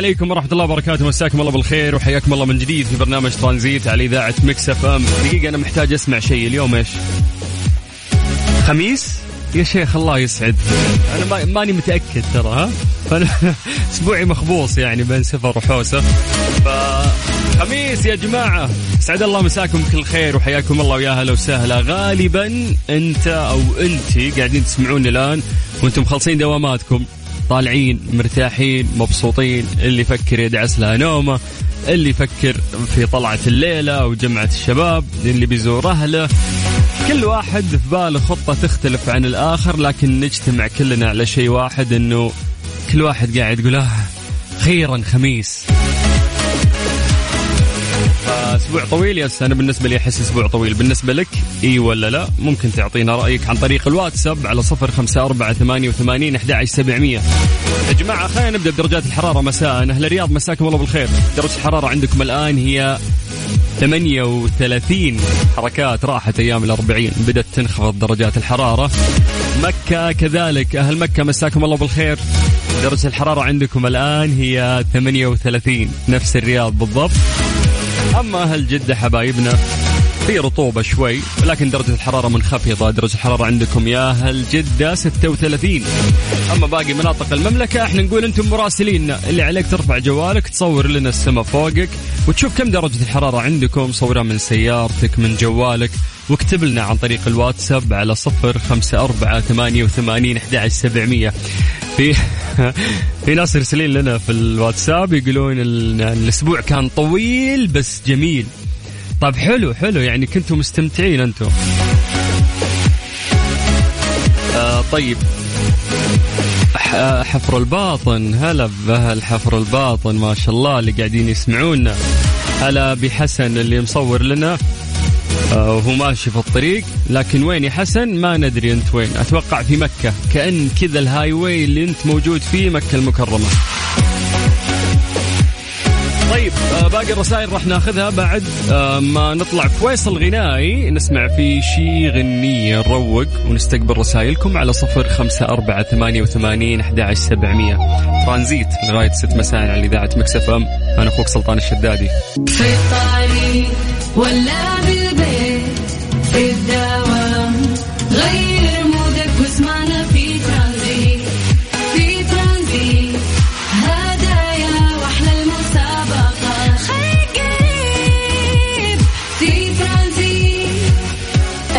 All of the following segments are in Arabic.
عليكم ورحمة الله وبركاته. مساكم الله بالخير وحياكم الله من جديد في برنامج ترانزيت على إذاعة Mix FM. دقيقة أنا محتاج أسمع شيء. اليوم إيش؟ خميس؟ يا شيخ الله يسعد. أنا ما ماني متأكد ترى ها؟ أنا أسبوعي مخبوص يعني بين سفر وحوسة. ف خميس يا جماعة. سعد الله مساكم كل خير وحياكم الله ويا هلا وسهلا. غالبا أنت أو أنت قاعدين تسمعوني الآن وأنتم مخلصين دواماتكم. طالعين مرتاحين مبسوطين. اللي يفكر يدعس لها نومه اللي يفكر في طلعة الليلة أو جمعة الشباب اللي بيزور أهله. كل واحد في باله خطة تختلف عن الآخر لكن نجتمع كلنا على شيء واحد أنه كل واحد قاعد يقول آه خيرا خميس. أسبوع طويل. يس أنا بالنسبة لي أحس أسبوع طويل. بالنسبة لك إي ولا لا؟ ممكن تعطينا رأيك عن طريق الواتساب على صفر خمسة أربعة ثمانية وثمانين أحد سبعمية. يا جماعة خلينا نبدأ بدرجات الحرارة. مساء. أهل الرياض مساكم الله بالخير. درجة الحرارة عندكم الآن هي 38 حركات راحت أيام الأربعين. بدأت تنخفض درجات الحرارة. مكة كذلك. أهل مكة مساكم الله بالخير. درجة الحرارة عندكم الآن هي 38 نفس الرياض بالضبط. أما أهل جدة حبايبنا في رطوبة شوي لكن درجة الحرارة منخفضة. درجة الحرارة عندكم يا أهل جدة 36 أما باقي مناطق المملكة إحنا نقول أنتم مراسليننا اللي عليك ترفع جوالك تصور لنا السماء فوقك وتشوف كم درجة الحرارة عندكم. صورها من سيارتك من جوالك. واكتب لنا عن طريق الواتساب على صفر خمسة أربعة ثمانية وثمانين أحد سبعمية. في في ناس يرسلين لنا في الواتساب يقولون الأسبوع كان طويل بس جميل. طيب حلو حلو. يعني كنتم مستمتعين أنتم آه طيب. حفر الباطن. هلا بأهل حفر الباطن ما شاء الله اللي قاعدين يسمعونا. هلا بحسن اللي مصور لنا. آه، وهو ماشي في الطريق لكن وين يا حسن؟ ما ندري أنت وين. أتوقع في مكة. كأن كذا ال highway اللي أنت موجود فيه مكة المكرمة. طيب آه، باقي الرسائل راح ناخذها بعد. آه، ما نطلع فيصل غنائي. نسمع في شي غنية نروق ونستقبل رسائلكم على صفر خمسة أربعة ثمانية وثمانين أحد سبعمية. ترانزيت لغاية ست مساء على إذاعة مكسف أم. أنا أخوك سلطان الشدادي. في الطريق ولا بالبيت في الدوام مودك واسمعنا في ترانزيت.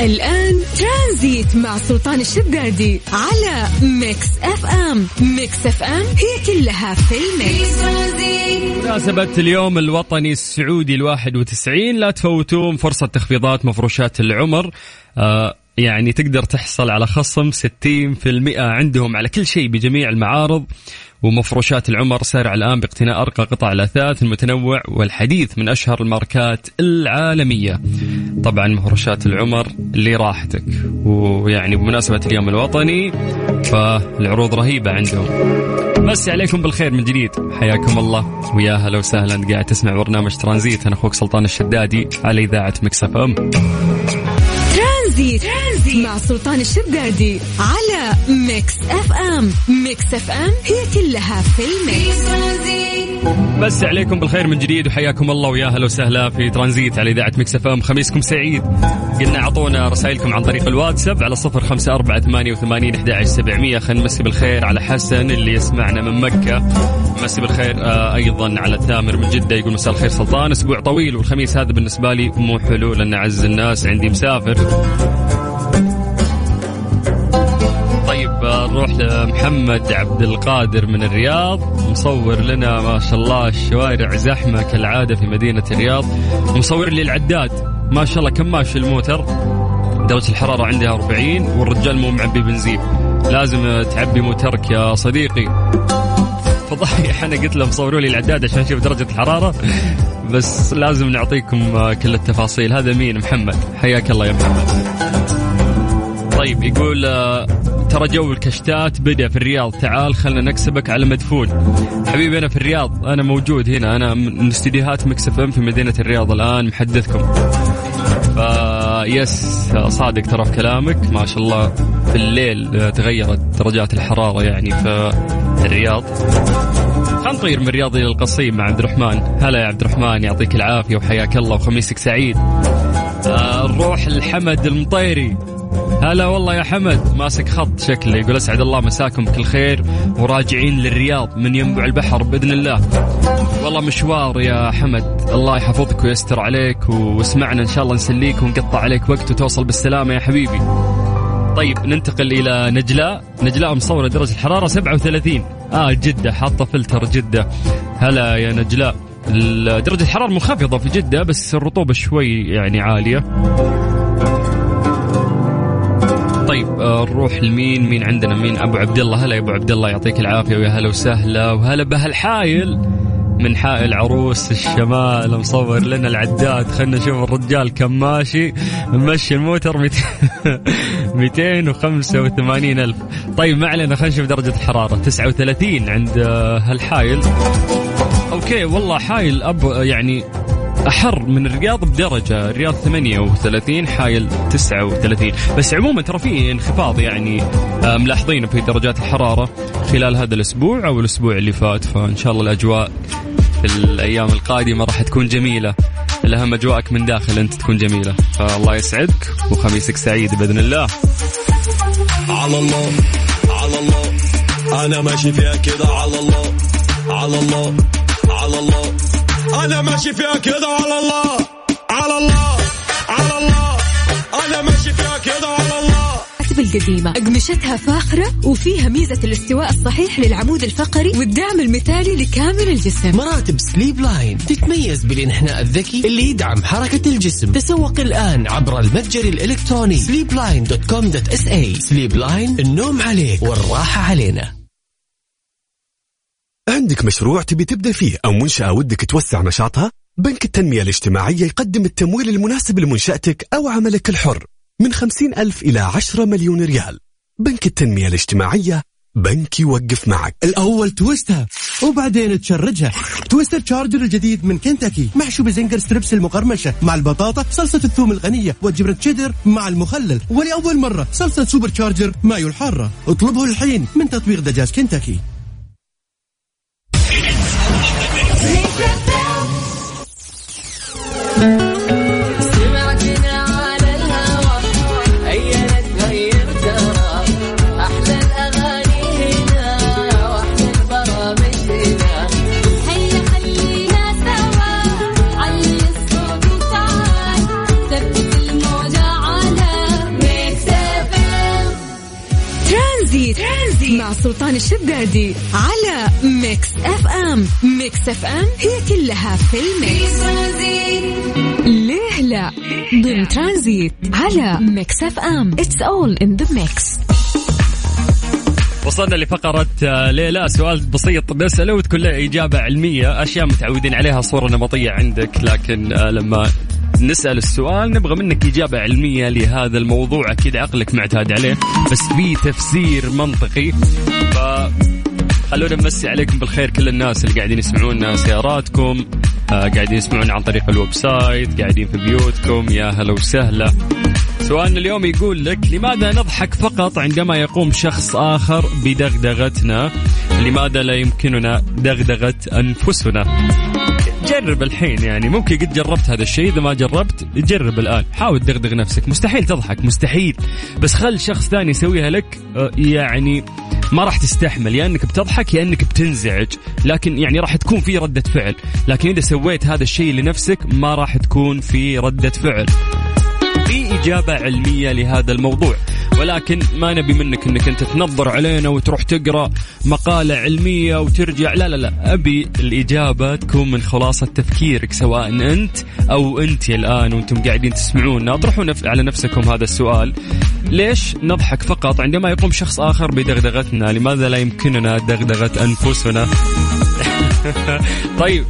الآن مع سلطان الشدادي على Mix FM. Mix FM هي كلها في ال mix. مناسبة اليوم الوطني السعودي الواحد وتسعين. لا تفوتون فرصة تخفيضات مفروشات العمر. آه يعني تقدر تحصل على خصم 60% عندهم على كل شيء بجميع المعارض. ومفروشات العمر سارع الآن باقتناء أرقى قطع الأثاث المتنوع والحديث من أشهر الماركات العالمية. طبعا مفروشات العمر لراحتك. ويعني بمناسبة اليوم الوطني فالعروض رهيبة عندهم. مسى عليكم بالخير من جديد. حياكم الله. ويا هلا وسهلا. قاعد تسمع برنامج ترانزيت. أنا أخوك سلطان الشدادي على إذاعة Mix FM. ترانزيت. ترانزيت مع سلطان الشدادي على Mix FM. Mix FM هي كلها في ال mix. مسى عليكم بالخير من جديد وحياكم الله ويا أهلا وسهلا في ترانزيت على إذاعة Mix FM خميسكم سعيد. قلنا أعطونا رسائلكم عن طريق الواتساب على صفر خمسة أربعة ثمانية وثمانين أحد سبعمية. خلينا نمسي بالخير على حسن اللي يسمعنا من مكة. نمسي بالخير آه أيضا على تامر من جدة يقول مساء الخير سلطان. أسبوع طويل والخميس هذا بالنسبة لي مو حلو لأن أعز الناس عندي مسافر. نروح لمحمد عبد القادر من الرياض. مصور لنا ما شاء الله الشوارع زحمة كالعادة في مدينة الرياض. مصور لي العداد. ما شاء الله كم ماشي الموتر. درجة الحرارة عندها 40 والرجال مو معبي بنزين. لازم تعبي موترك يا صديقي. فضحي. أنا قلت لهم صوروا لي العداد عشان أشوف درجة الحرارة. بس لازم نعطيكم كل التفاصيل. هذا مين؟ محمد. حياك الله يا محمد. طيب يقول ترى جو الكشتات بدأ في الرياض. تعال خلنا نكسبك على مدفون. حبيبي أنا في الرياض. أنا موجود هنا. أنا من استديوهات Mix FM في مدينة الرياض الآن محدثكم. yes صادق ترى في كلامك. ما شاء الله في الليل تغيرت درجات الحرارة يعني في الرياض. خلينا نطير من الرياض إلى القصيم مع عبد الرحمن. هلا يا عبد الرحمن يعطيك العافية وحياك الله وخميسك سعيد. آه، نروح لحمد المطيري. هلا والله يا حمد. ماسك خط شكله يقول أسعد الله مساكم بكل خير وراجعين للرياض من ينبع البحر بإذن الله. والله مشوار يا حمد. الله يحفظك ويستر عليك واسمعنا إن شاء الله نسليك ونقطع عليك وقت وتوصل بالسلامة يا حبيبي. طيب ننتقل إلى نجلاء. نجلاء مصورة درجة الحرارة 37 آه جدة حاطة فلتر جدة. هلا يا نجلاء. درجة الحرارة منخفضة في جدة بس الرطوبة شوي يعني عالية. طيب آه، نروح لمين؟ مين عندنا؟ مين؟ أبو عبد الله هلا يا أبو عبد الله يعطيك العافية ويا هلا وسهلا وهلا بأهل حايل من حائل عروس الشمال. مصور لنا العداد. خلنا نشوف الرجال كم ماشي. ممشي الموتر 285 ألف. طيب ما علينا خلينا نشوف درجة الحرارة. 39 عند آه، أهل حايل. okay والله حايل اب يعني أحر من الرياض بدرجة الرياض 38 حايل 39 بس عموما ترى في انخفاض يعني آه، ملاحظينه في درجات الحرارة خلال هذا الأسبوع أو الأسبوع اللي فات فإن شاء الله الأجواء في الأيام القادمة راح تكون جميلة. الأهم أجواءك من داخل أنت تكون جميلة. فالله يسعدك وخميسك سعيد بإذن الله. على الله على الله. أنا ماشي فيها كده. على الله على الله على الله. أنا ماشي فيها كده على الله على الله على الله. أنا ماشي فيها كده على الله. القديمة. أقمشتها فاخرة وفيها ميزة الاستواء الصحيح للعمود الفقري والدعم المثالي لكامل الجسم. مراتب Sleepline تتميز بالإنحناء الذكي اللي يدعم حركة الجسم. تسوق الآن عبر المتجر الإلكتروني sleepline.com.sa Sleepline النوم عليك والراحة علينا. عندك مشروع تبي تبدأ فيه أو منشأة ودك توسع نشاطها؟ بنك التنمية الاجتماعية يقدم التمويل المناسب لمنشأتك أو عملك الحر من خمسين ألف إلى عشرة مليون ريال. بنك التنمية الاجتماعية بنك يوقف معك. الأول تويستها وبعدين تشارجها. Twister Charger الجديد من كنتاكي محشو ب Zinger strips المقرمشة مع البطاطا صلصة الثوم الغنية والجبنة تشيدر مع المخلل. ولأول مرة صلصة Super Charger mayo الحارة. اطلبه الحين من تطبيق دجاج كنتاكي. سلطان الشدادي على Mix FM Mix FM هي كلها في ال mix. ليه لا؟ ضمن ترانزيت على Mix FM it's all in the mix وصلنا لفقرة آه، ليلى. سؤال بسيط. نسأله وتكون له إجابة علمية أشياء متعودين عليها صورة نمطية عندك. لكن آه، لما نسأل السؤال نبغى منك إجابة علمية لهذا الموضوع. أكيد عقلك معتاد عليه بس في تفسير منطقي. خلونا نمسي عليكم بالخير كل الناس اللي قاعدين يسمعونا سياراتكم آه قاعدين يسمعونا عن طريق ال website قاعدين في بيوتكم يا هلا وسهلا. سؤالنا اليوم يقول لك لماذا نضحك فقط عندما يقوم شخص آخر بدغدغتنا؟ لماذا لا يمكننا دغدغة أنفسنا؟ جرب الحين يعني ممكن قد جربت هذا الشيء إذا ما جربت جرب الآن. حاول تدغدغ نفسك مستحيل تضحك مستحيل. بس خل شخص ثاني يسويها لك آه، يعني ما راح تستحمل يا إنك بتضحك يا إنك بتنزعج لكن يعني راح تكون في ردة فعل. لكن إذا سويت هذا الشيء لنفسك ما راح تكون في ردة فعل. في إجابة علمية لهذا الموضوع. ولكن ما نبي منك إنك أنت تنظر علينا وتروح تقرأ مقالة علمية وترجع. لا لا لا. أبي الإجابة تكون من خلاصة تفكيرك سواء أنت أو أنت الآن وأنتم قاعدين تسمعونا. اطرحوا نف... على نفسكم هذا السؤال. ليش نضحك فقط عندما يقوم شخص آخر بدغدغتنا؟ لماذا لا يمكننا دغدغة أنفسنا؟ طيب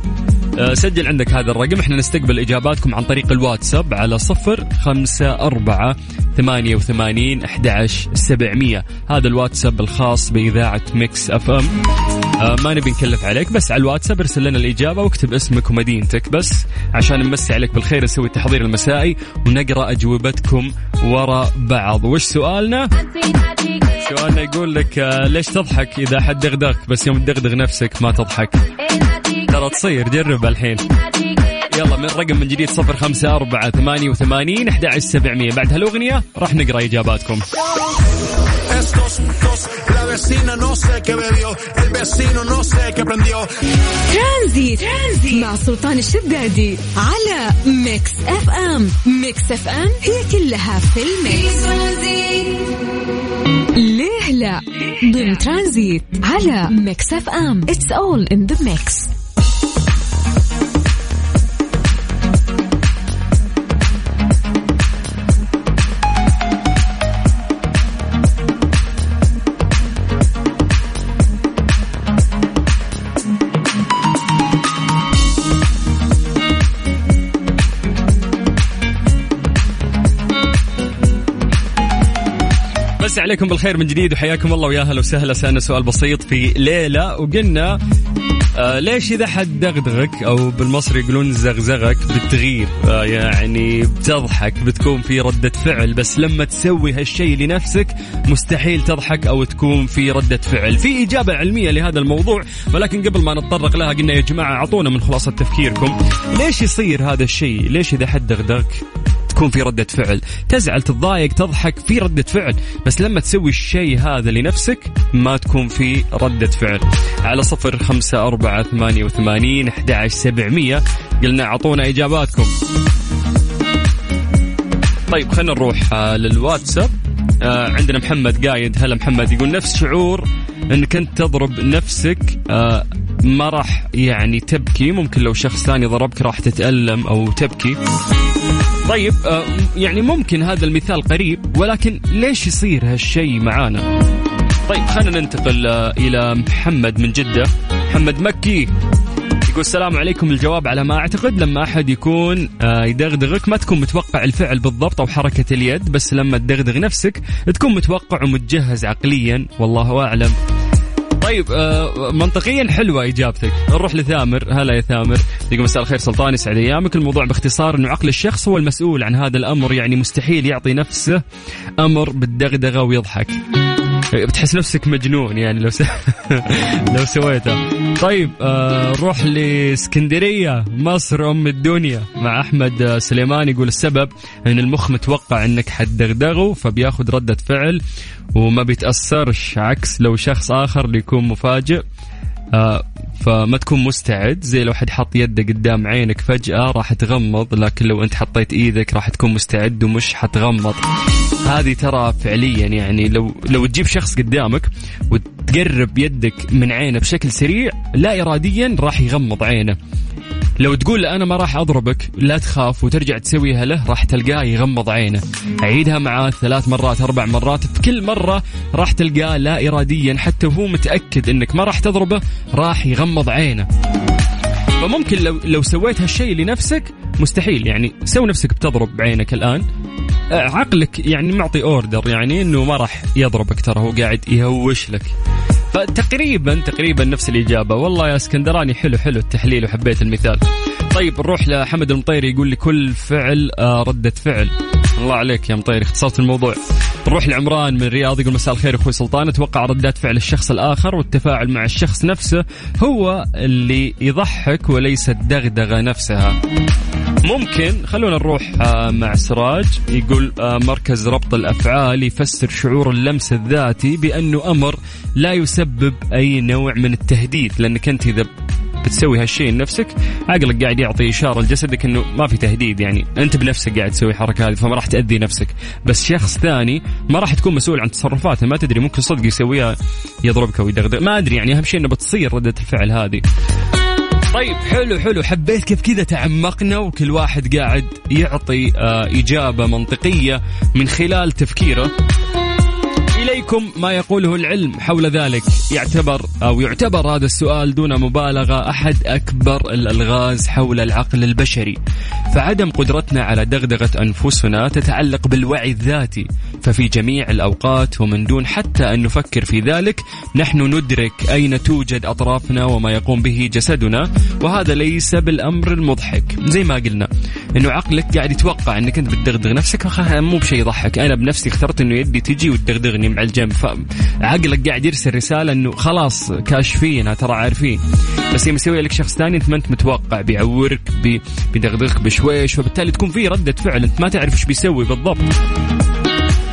سجل عندك هذا الرقم. إحنا نستقبل إجاباتكم عن طريق الواتساب على صفر خمسة أربعة ثمانية وثمانين أحد سبعمية. هذا الواتساب الخاص بإذاعة Mix FM. آه ما نبي نكلف عليك بس على الواتساب ارسل لنا الإجابة واكتب اسمك ومدينتك بس عشان نمسي عليك بالخير نسوي التحضير المسائي ونقرأ أجوبتكم ورا بعض. وش سؤالنا؟ سؤالنا يقول لك آه ليش تضحك إذا حد دغدغك؟ بس يوم تدغدغ نفسك ما تضحك. ترى تصير جرب الحين. يلا من رقم من جديد صفر خمسة أربعة ثمانية وثمانين أحد سبعمية. بعد هالأغنية راح نقرأ إجاباتكم. ترانزيت. ترانزيت مع سلطان الشدادي على Mix FM Mix FM هي كلها في ال mix. ليه لا؟ ضمن ترانزيت على Mix FM it's all in the mix مسي عليكم بالخير من جديد وحياكم الله ويا أهلا وسهلا. سألنا سؤال بسيط في ليلة وقلنا آه ليش إذا حد دغدغك أو بالمصري يقولون زغزغك بتغير آه يعني بتضحك بتكون في ردة فعل بس لما تسوي هالشيء لنفسك مستحيل تضحك أو تكون في ردة فعل. في إجابة علمية لهذا الموضوع ولكن قبل ما نتطرق لها قلنا يا جماعة أعطونا من خلاصة تفكيركم. ليش يصير هذا الشيء؟ ليش إذا حد دغدغك؟ تكون في ردة فعل. تزعل تتضايق تضحك في ردة فعل. بس لما تسوي الشيء هذا لنفسك ما تكون في ردة فعل. على صفر خمسة أربعة ثمانية وثمانين أحد سبعمية. قلنا أعطونا إجاباتكم. طيب خلينا نروح آه، للواتساب. آه عندنا محمد قايد. هلا محمد يقول نفس شعور إنك أنت تضرب نفسك آه ما راح يعني تبكي. ممكن لو شخص ثاني ضربك راح تتألم أو تبكي. طيب آه يعني ممكن هذا المثال قريب ولكن ليش يصير هالشيء معانا؟ طيب خلينا ننتقل آه إلى محمد من جدة. محمد مكي يقول السلام عليكم الجواب على ما أعتقد لما أحد يكون آه يدغدغك. ما تكون متوقع الفعل بالضبط أو حركة اليد بس لما تدغدغ نفسك تكون متوقع ومتجهز عقليا والله أعلم. طيب آه منطقيا حلوة إجابتك. نروح لثامر. هلا يا ثامر. يقول مساء الخير سلطان يسعد أيامك. الموضوع باختصار أنه عقل الشخص هو المسؤول عن هذا الأمر يعني مستحيل يعطي نفسه أمر بالدغدغة ويضحك. بتحس نفسك مجنون يعني لو س... لو سويته. طيب آه نروح لاسكندرية مصر أم الدنيا مع أحمد سليمان يقول السبب إن المخ متوقع إنك حتدغدغه فبياخذ ردة فعل وما بيتأثرش عكس لو شخص آخر اللي يكون مفاجئ آه فما تكون مستعد زي لو حد حط يده قدام عينك فجأة راح تغمض لكن لو أنت حطيت إيدك راح تكون مستعد ومش حتغمض. هذه ترى فعليا يعني لو لو تجيب شخص قدامك وتقرب يدك من عينه بشكل سريع لا اراديا راح يغمض عينه. لو تقول أنا ما راح أضربك لا تخاف وترجع تسويها له راح تلقاه يغمض عينه. عيدها معاه ثلاث مرات أربع مرات في كل مرة راح تلقاه لا اراديا حتى وهو متأكد إنك ما راح تضربه راح يغمض عينه. فممكن لو لو سويت هالشيء لنفسك مستحيل. يعني سوي نفسك بتضرب بعينك الآن. عقلك يعني معطي order يعني إنه ما راح يضربك ترى هو قاعد يهوش لك. فتقريبا تقريبا نفس الإجابة. والله يا اسكندراني حلو حلو التحليل وحبيت المثال. طيب نروح لحمد المطيري يقول لي كل فعل آه ردة فعل. الله عليك يا مطيري اختصرت الموضوع. نروح لعمران من الرياض يقول مساء الخير أخوي سلطان. أتوقع ردات فعل الشخص الآخر والتفاعل مع الشخص نفسه هو اللي يضحك وليس الدغدغة نفسها. ممكن خلونا نروح آه، مع سراج. يقول آه، مركز ربط الأفعال يفسر شعور اللمس الذاتي بأنه أمر لا يسبب أي نوع من التهديد لأنك أنت إذا بتسوي هالشيء لنفسك عقلك قاعد يعطي إشارة لجسدك إنه ما في تهديد يعني أنت بنفسك قاعد تسوي الحركة هذه فما راح تأذي نفسك. بس شخص ثاني ما راح تكون مسؤول عن تصرفاته ما تدري ممكن صدق يسويها يضربك ويدغدغ ما أدري يعني أهم شيء إنه بتصير ردة الفعل هذه. طيب حلو حلو حبيت كيف كذا تعمقنا وكل واحد قاعد يعطي آه إجابة منطقية من خلال تفكيره. إليكم ما يقوله العلم حول ذلك. يعتبر أو يعتبر هذا السؤال دون مبالغة أحد أكبر الألغاز حول العقل البشري. فعدم قدرتنا على دغدغة أنفسنا تتعلق بالوعي الذاتي. ففي جميع الأوقات ومن دون حتى أن نفكر في ذلك نحن ندرك أين توجد أطرافنا وما يقوم به جسدنا وهذا ليس بالأمر المضحك. زي ما قلنا أنه عقلك قاعد يتوقع أنك أنت بتدغدغ نفسك. مو بشيء يضحك. أنا بنفسي اخترت أنه يدي تجي وتدغدغني مع الجنب. فعقلك قاعد يرسل رسالة أنه خلاص كاشفين ترى عارفين. بس يوم يسوي لك شخص ثاني أنت ما أنت متوقع. بيعورك بيدغدغك بشويش وبالتالي تكون في ردة فعل. أنت ما تعرف إيش بيسوي بالضبط.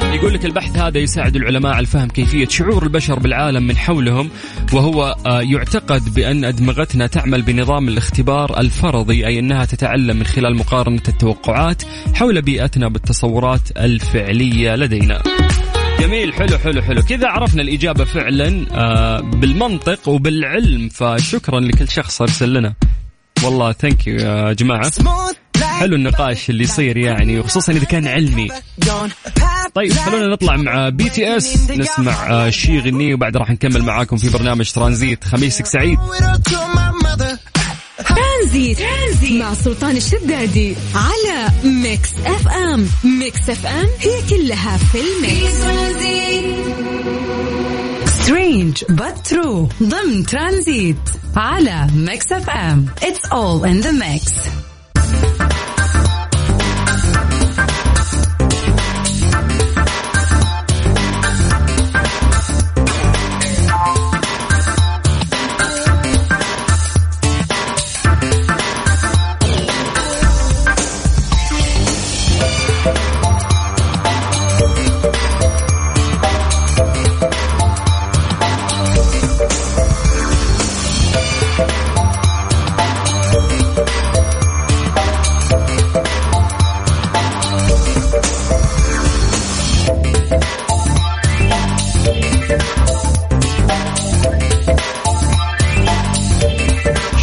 يقول لك البحث هذا يساعد العلماء على فهم كيفية شعور البشر بالعالم من حولهم وهو آه، يعتقد بأن أدمغتنا تعمل بنظام الاختبار الفرضي أي أنها تتعلم من خلال مقارنة التوقعات حول بيئتنا بالتصورات الفعلية لدينا. جميل حلو حلو حلو. كذا عرفنا الإجابة فعلا آه، بالمنطق وبالعلم. فشكرا لكل شخص أرسل لنا. والله thank you يا جماعة. حلو النقاش اللي يصير يعني وخصوصا إذا كان علمي. طيب خلونا نطلع مع BTS نسمع آه، شي يغني وبعد راح نكمل معاكم في برنامج ترانزيت. خميسك سعيد. ترانزيت. ترانزيت مع سلطان الشدادي على Mix FM Mix FM هي كلها في ال mix. Strange but true ضمن ترانزيت على ميكس اف ام اتس اول ان ذا ميكس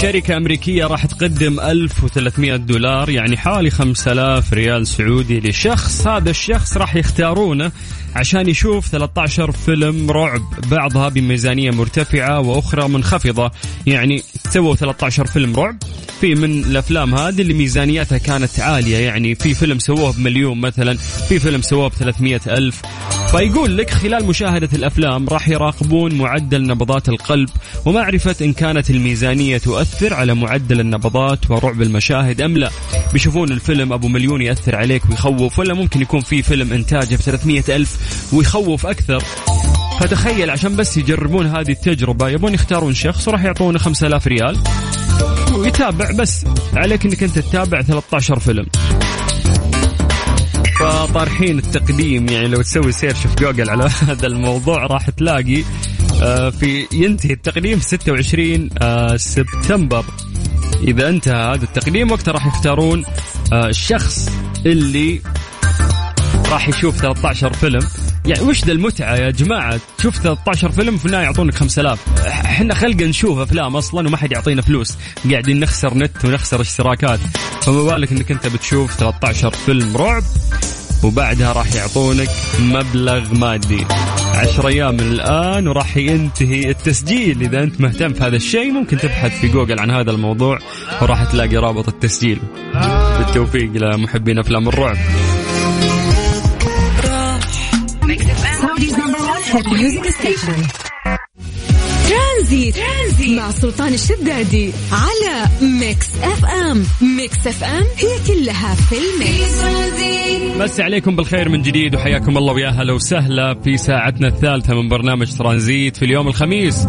شركة أمريكية راح تقدم 1300 دولار يعني حوالي 5000 ريال سعودي لشخص. هذا الشخص راح يختارونه عشان يشوف 13 فيلم رعب بعضها بميزانية مرتفعة وأخرى منخفضة. يعني سووا 13 فيلم رعب. في من الأفلام هذه اللي ميزانيتها كانت عالية. يعني في فيلم سووه بمليون مثلا في فيلم سووه ب ألف. فيقول لك خلال مشاهدة الأفلام راح يراقبون معدل نبضات القلب ومعرفة إن كانت الميزانية تؤثر على معدل النبضات ورعب المشاهد أم لا. بيشوفون الفيلم أبو مليون يأثر عليك ويخوف ولا ممكن يكون في فيلم إنتاجه ب ألف. ويخوف أكثر. فتخيل عشان بس يجربون هذه التجربة يبون يختارون شخص وراح يعطونه 5000 ريال. ويتابع بس عليك إنك أنت تتابع 13 فيلم. فطارحين التقديم يعني لو تسوي search في جوجل على هذا الموضوع راح تلاقي آه، في ينتهي التقديم في 26 آه، سبتمبر. إذا انتهى هذا التقديم وقتها راح يختارون آه، الشخص اللي راح يشوف 13 فيلم. يعني وش ذا المتعة يا جماعة؟ تشوف 13 فيلم في النهاية يعطونك 5000 إحنا خلق نشوف أفلام أصلا وما حد يعطينا فلوس. قاعدين نخسر نت ونخسر اشتراكات. فما بالك إنك أنت بتشوف 13 فيلم رعب وبعدها راح يعطونك مبلغ مادي. 10 أيام من الآن وراح ينتهي التسجيل. إذا أنت مهتم في هذا الشيء ممكن تبحث في جوجل عن هذا الموضوع وراح تلاقي رابط التسجيل. بالتوفيق لمحبين أفلام الرعب. ترانزيت. ترانزيت. مع سلطان الشدادي على Mix FM Mix FM هي كلها في ال mix. نمسي عليكم بالخير من جديد وحياكم الله ويا هلا وسهلا في ساعتنا الثالثة من برنامج ترانزيت في اليوم الخميس.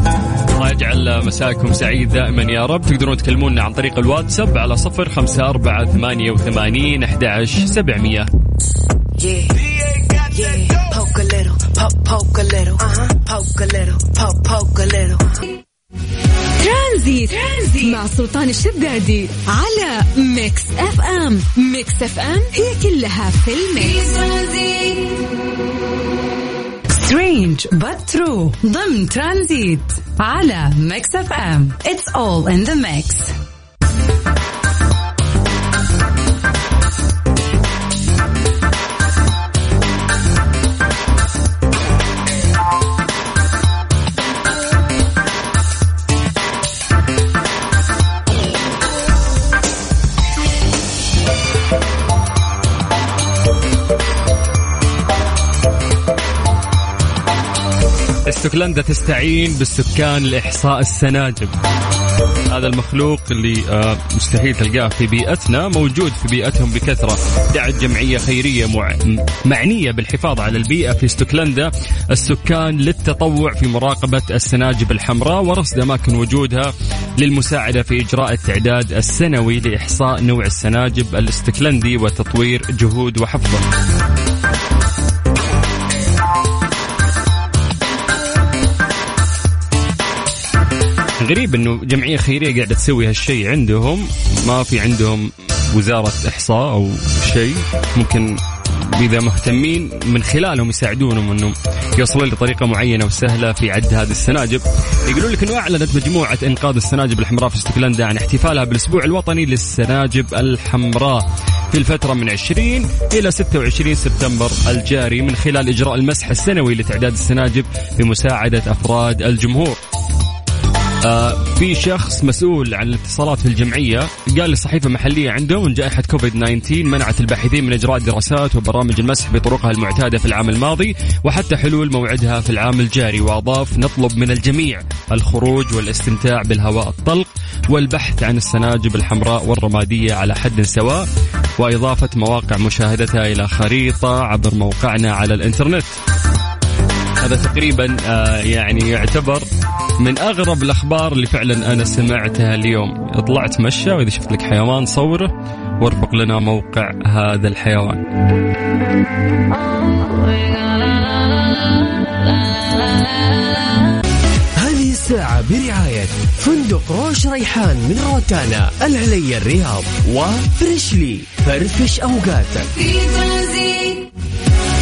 الله يجعل مساكم سعيد دائما يا رب. تقدرون تكلمونا عن طريق الواتساب على صفر خمسة أربعة ثمانية وثمانين أحد سبعمية. Yeah, poke a little, poke, poke a little, uh-huh, poke a little, poke, poke a little. ترانزيت, ترانزيت مع سلطان الشدادي على Mix FM. Mix FM هي كلها في ال mix. سترينج true. ضمن ترانزيت على ميكس اف ام. It's all in the mix. استوكلندا تستعين بالسكان لإحصاء السناجب هذا المخلوق اللي آه، مستحيل تلقاه في بيئتنا موجود في بيئتهم بكثرة. دعت جمعية خيرية معنية بالحفاظ على البيئة في استوكلندا السكان للتطوع في مراقبة السناجب الحمراء ورصد أماكن وجودها للمساعدة في إجراء التعداد السنوي لإحصاء نوع السناجب الاستوكلندي وتطوير جهود وحفظه. غريب إنه جمعية خيرية قاعدة تسوي هالشيء عندهم. ما في عندهم وزارة إحصاء أو شيء. ممكن إذا مهتمين من خلالهم يساعدونهم انه يوصلون لطريقة معينة وسهلة في عد هذه السناجب. يقولون لك انه أعلنت مجموعة إنقاذ السناجب الحمراء في اسكتلندا عن احتفالها بالأسبوع الوطني للسناجب الحمراء في الفترة من 20 إلى 26 سبتمبر الجاري من خلال إجراء المسح السنوي لتعداد السناجب بمساعدة أفراد الجمهور. آه في شخص مسؤول عن الاتصالات في الجمعية قال لصحيفة محلية عندهم أن جائحة كوفيد 19 منعت الباحثين من إجراء دراسات وبرامج المسح بطرقها المعتادة في العام الماضي وحتى حلول موعدها في العام الجاري وأضاف نطلب من الجميع الخروج والاستمتاع بالهواء الطلق والبحث عن السناجب الحمراء والرمادية على حد سواء وإضافة مواقع مشاهدتها إلى خريطة عبر موقعنا على الإنترنت. هذا تقريبا آه، يعني يعتبر من أغرب الأخبار اللي فعلا أنا سمعتها اليوم طلعت مشى وإذا شفت لك حيوان صوره وارفق لنا موقع هذا الحيوان هذه الساعة برعاية فندق روش ريحان من روتانا العلي الرياض وفريشلي فرفش أوقاتك في ترانزيت.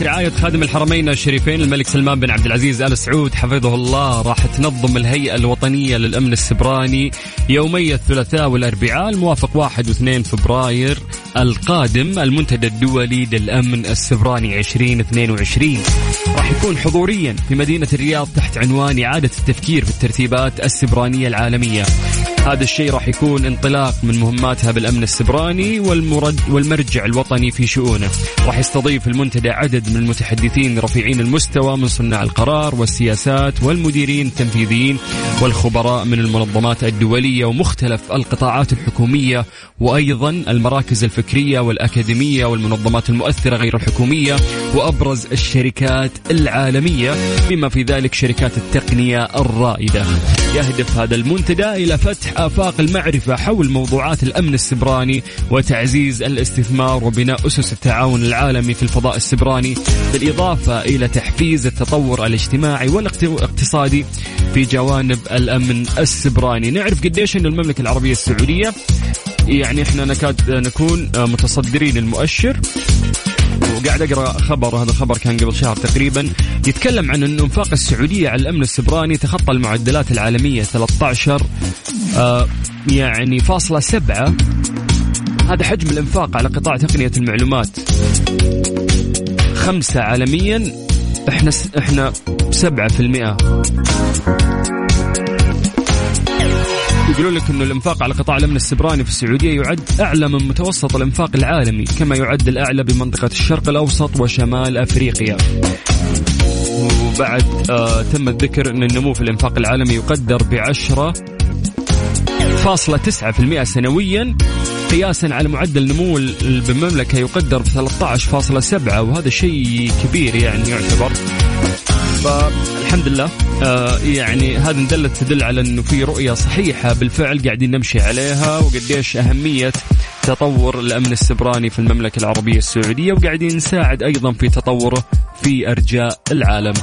برعاية خادم الحرمين الشريفين الملك سلمان بن عبد العزيز آل سعود حفظه الله راح تنظم الهيئة الوطنية للأمن السبراني يومي الثلاثاء والأربعاء الموافق 1 و2 فبراير القادم المنتدى الدولي للأمن السبراني 2022 راح يكون حضوريا في مدينة الرياض تحت عنوان إعادة التفكير في الترتيبات السبرانية العالمية. هذا الشيء راح يكون انطلاق من مهماتها بالأمن السبراني والمرد والمرجع الوطني في شؤونه. راح يستضيف المنتدى عدد من المتحدثين رفيعين المستوى من صناع القرار والسياسات والمديرين التنفيذيين والخبراء من المنظمات الدولية ومختلف القطاعات الحكومية وأيضا المراكز الفكرية والأكاديمية والمنظمات المؤثرة غير الحكومية وأبرز الشركات العالمية بما في ذلك شركات التقنية الرائدة. يهدف هذا المنتدى إلى فتح آفاق المعرفة حول موضوعات الأمن السبراني وتعزيز الاستثمار وبناء أسس التعاون العالمي في الفضاء السبراني بالإضافة إلى تحفيز التطور الاجتماعي والاقتصادي في جوانب الأمن السبراني. نعرف قديش أن المملكة العربية السعودية يعني إحنا نكاد نكون متصدرين المؤشر وقاعد أقرأ خبر هذا الخبر كان قبل شهر تقريبا يتكلم عن إنه انفاق السعودية على الأمن السبراني تخطى المعدلات العالمية 13 آه يعني فاصلة سبعة. هذا حجم الإنفاق على قطاع تقنية المعلومات. خمسة عالميا إحنا إحنا سبعة في المئة. يقولون لك إنه الإنفاق على قطاع الأمن السبراني في السعودية يعد أعلى من متوسط الإنفاق العالمي كما يعد الأعلى بمنطقة الشرق الأوسط وشمال أفريقيا. وبعد آه تم الذكر إن النمو في الإنفاق العالمي يقدر في المئة سنويا قياسا على معدل نمو بالمملكة يقدر ب 13.7 وهذا شيء كبير يعني يعتبر. فالحمد لله. آه يعني هذا دلت تدل على إنه في رؤية صحيحة بالفعل قاعدين نمشي عليها وقديش أهمية تطور الأمن السبراني في المملكة العربية السعودية وقاعدين نساعد أيضا في تطوره في أرجاء العالم.